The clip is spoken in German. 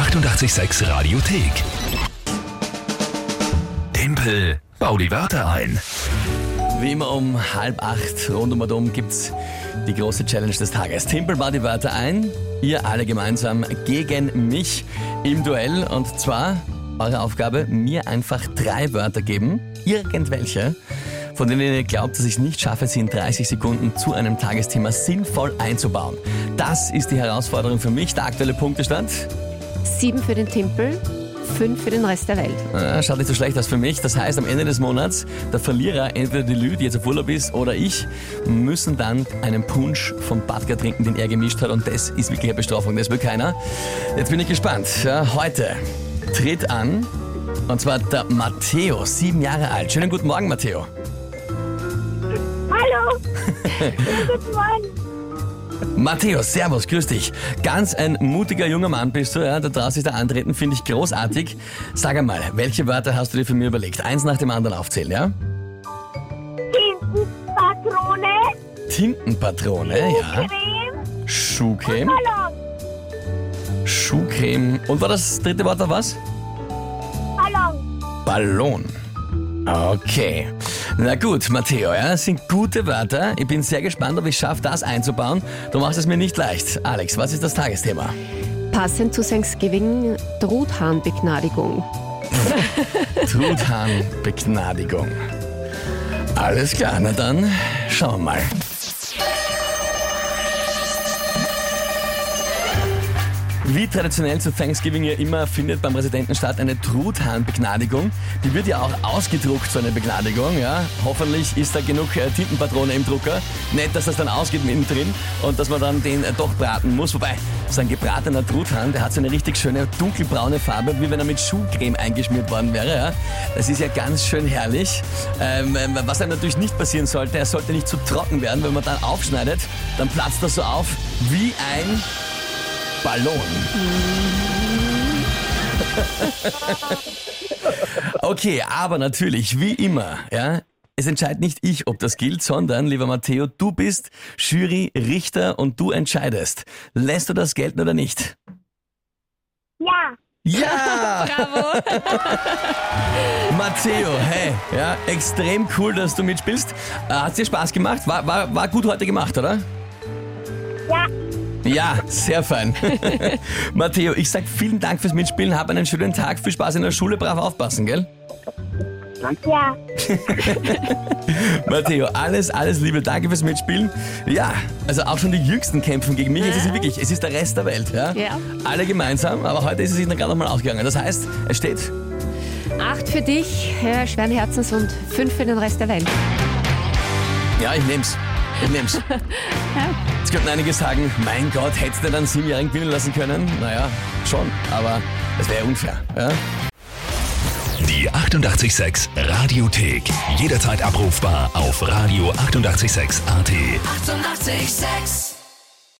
886 Radiothek. Tempel, bau die Wörter ein. Wie immer um halb acht rund um und um gibt's die große Challenge des Tages. Timpel baut die Wörter ein, ihr alle gemeinsam gegen mich im Duell. Und zwar eure Aufgabe, mir einfach drei Wörter geben, irgendwelche, von denen ihr glaubt, dass ich es nicht schaffe, sie in 30 Sekunden zu einem Tagesthema sinnvoll einzubauen. Das ist die Herausforderung für mich, der aktuelle Punktestand. Sieben für den Timpel, fünf für den Rest der Welt. Ah, Schaut nicht so schlecht aus für mich. Das heißt, am Ende des Monats, der Verlierer, entweder die Lü, die jetzt auf Urlaub ist, oder ich, müssen dann einen Punsch vom Badger trinken, den er gemischt hat. Und das ist wirklich eine Bestrafung, das will keiner. Jetzt bin ich gespannt. Ja, heute tritt an, und zwar der Matteo, sieben Jahre alt. Schönen guten Morgen, Matteo. Hallo. Guten Morgen. Matteo, servus, grüß dich. Ganz ein mutiger junger Mann bist du, ja, da traust dich da antreten, finde ich großartig. Sag einmal, welche Wörter hast du dir für mich überlegt? Eins nach dem anderen aufzählen, ja? Tintenpatrone, Tintenpatrone, ja. Creme, Schuhcreme, Ballon. Schuhcreme. Und war das dritte Wort noch was? Ballon. Ballon. Okay. Na gut, Matteo, ja, das sind gute Wörter. Ich bin sehr gespannt, ob ich schaffe, das einzubauen. Du machst es mir nicht leicht. Alex, was ist das Tagesthema? Passend zu Thanksgiving, Truthahnbegnadigung. Truthahnbegnadigung. Alles klar, na dann schauen wir mal. Wie traditionell zu Thanksgiving ja immer findet beim Präsidenten statt eine Truthahnbegnadigung. Die wird ja auch ausgedruckt, so eine Begnadigung. Ja. Hoffentlich ist da genug äh, Tintenpatrone im Drucker. Nicht, dass das dann ausgeht mittendrin und dass man dann den äh, doch braten muss. Wobei, so ein gebratener Truthahn, der hat so eine richtig schöne dunkelbraune Farbe, wie wenn er mit Schuhcreme eingeschmiert worden wäre. Ja. Das ist ja ganz schön herrlich. Ähm, ähm, was einem natürlich nicht passieren sollte, er sollte nicht zu trocken werden. Wenn man dann aufschneidet, dann platzt das so auf wie ein Ballon. Okay, aber natürlich, wie immer, ja, es entscheidet nicht ich, ob das gilt, sondern, lieber Matteo, du bist Jury, Richter und du entscheidest. Lässt du das gelten oder nicht? Ja. Ja! Bravo! Matteo, hey, ja, extrem cool, dass du mitspielst. Äh, Hat dir Spaß gemacht? War, war, war gut heute gemacht, oder? Ja. Ja, sehr fein. Matteo, ich sag vielen Dank fürs Mitspielen, hab einen schönen Tag, viel Spaß in der Schule, brav aufpassen, gell? Ja. Matteo, alles, alles Liebe, danke fürs Mitspielen. Ja, also auch schon die Jüngsten kämpfen gegen mich. Es ist wirklich, es ist der Rest der Welt. Ja? Ja. Alle gemeinsam, aber heute ist es ihnen gerade nochmal ausgegangen. Das heißt, es steht. Acht für dich, ja, schweren Herzens und fünf für den Rest der Welt. Ja, ich nehm's. Ich nehm's. Jetzt könnten einige sagen, mein Gott, hättest du dann siebenjährigen gewinnen lassen können? Naja, schon, aber das wäre unfair. Ja? Die 886 Radiothek. Jederzeit abrufbar auf radio886.at. 886! 886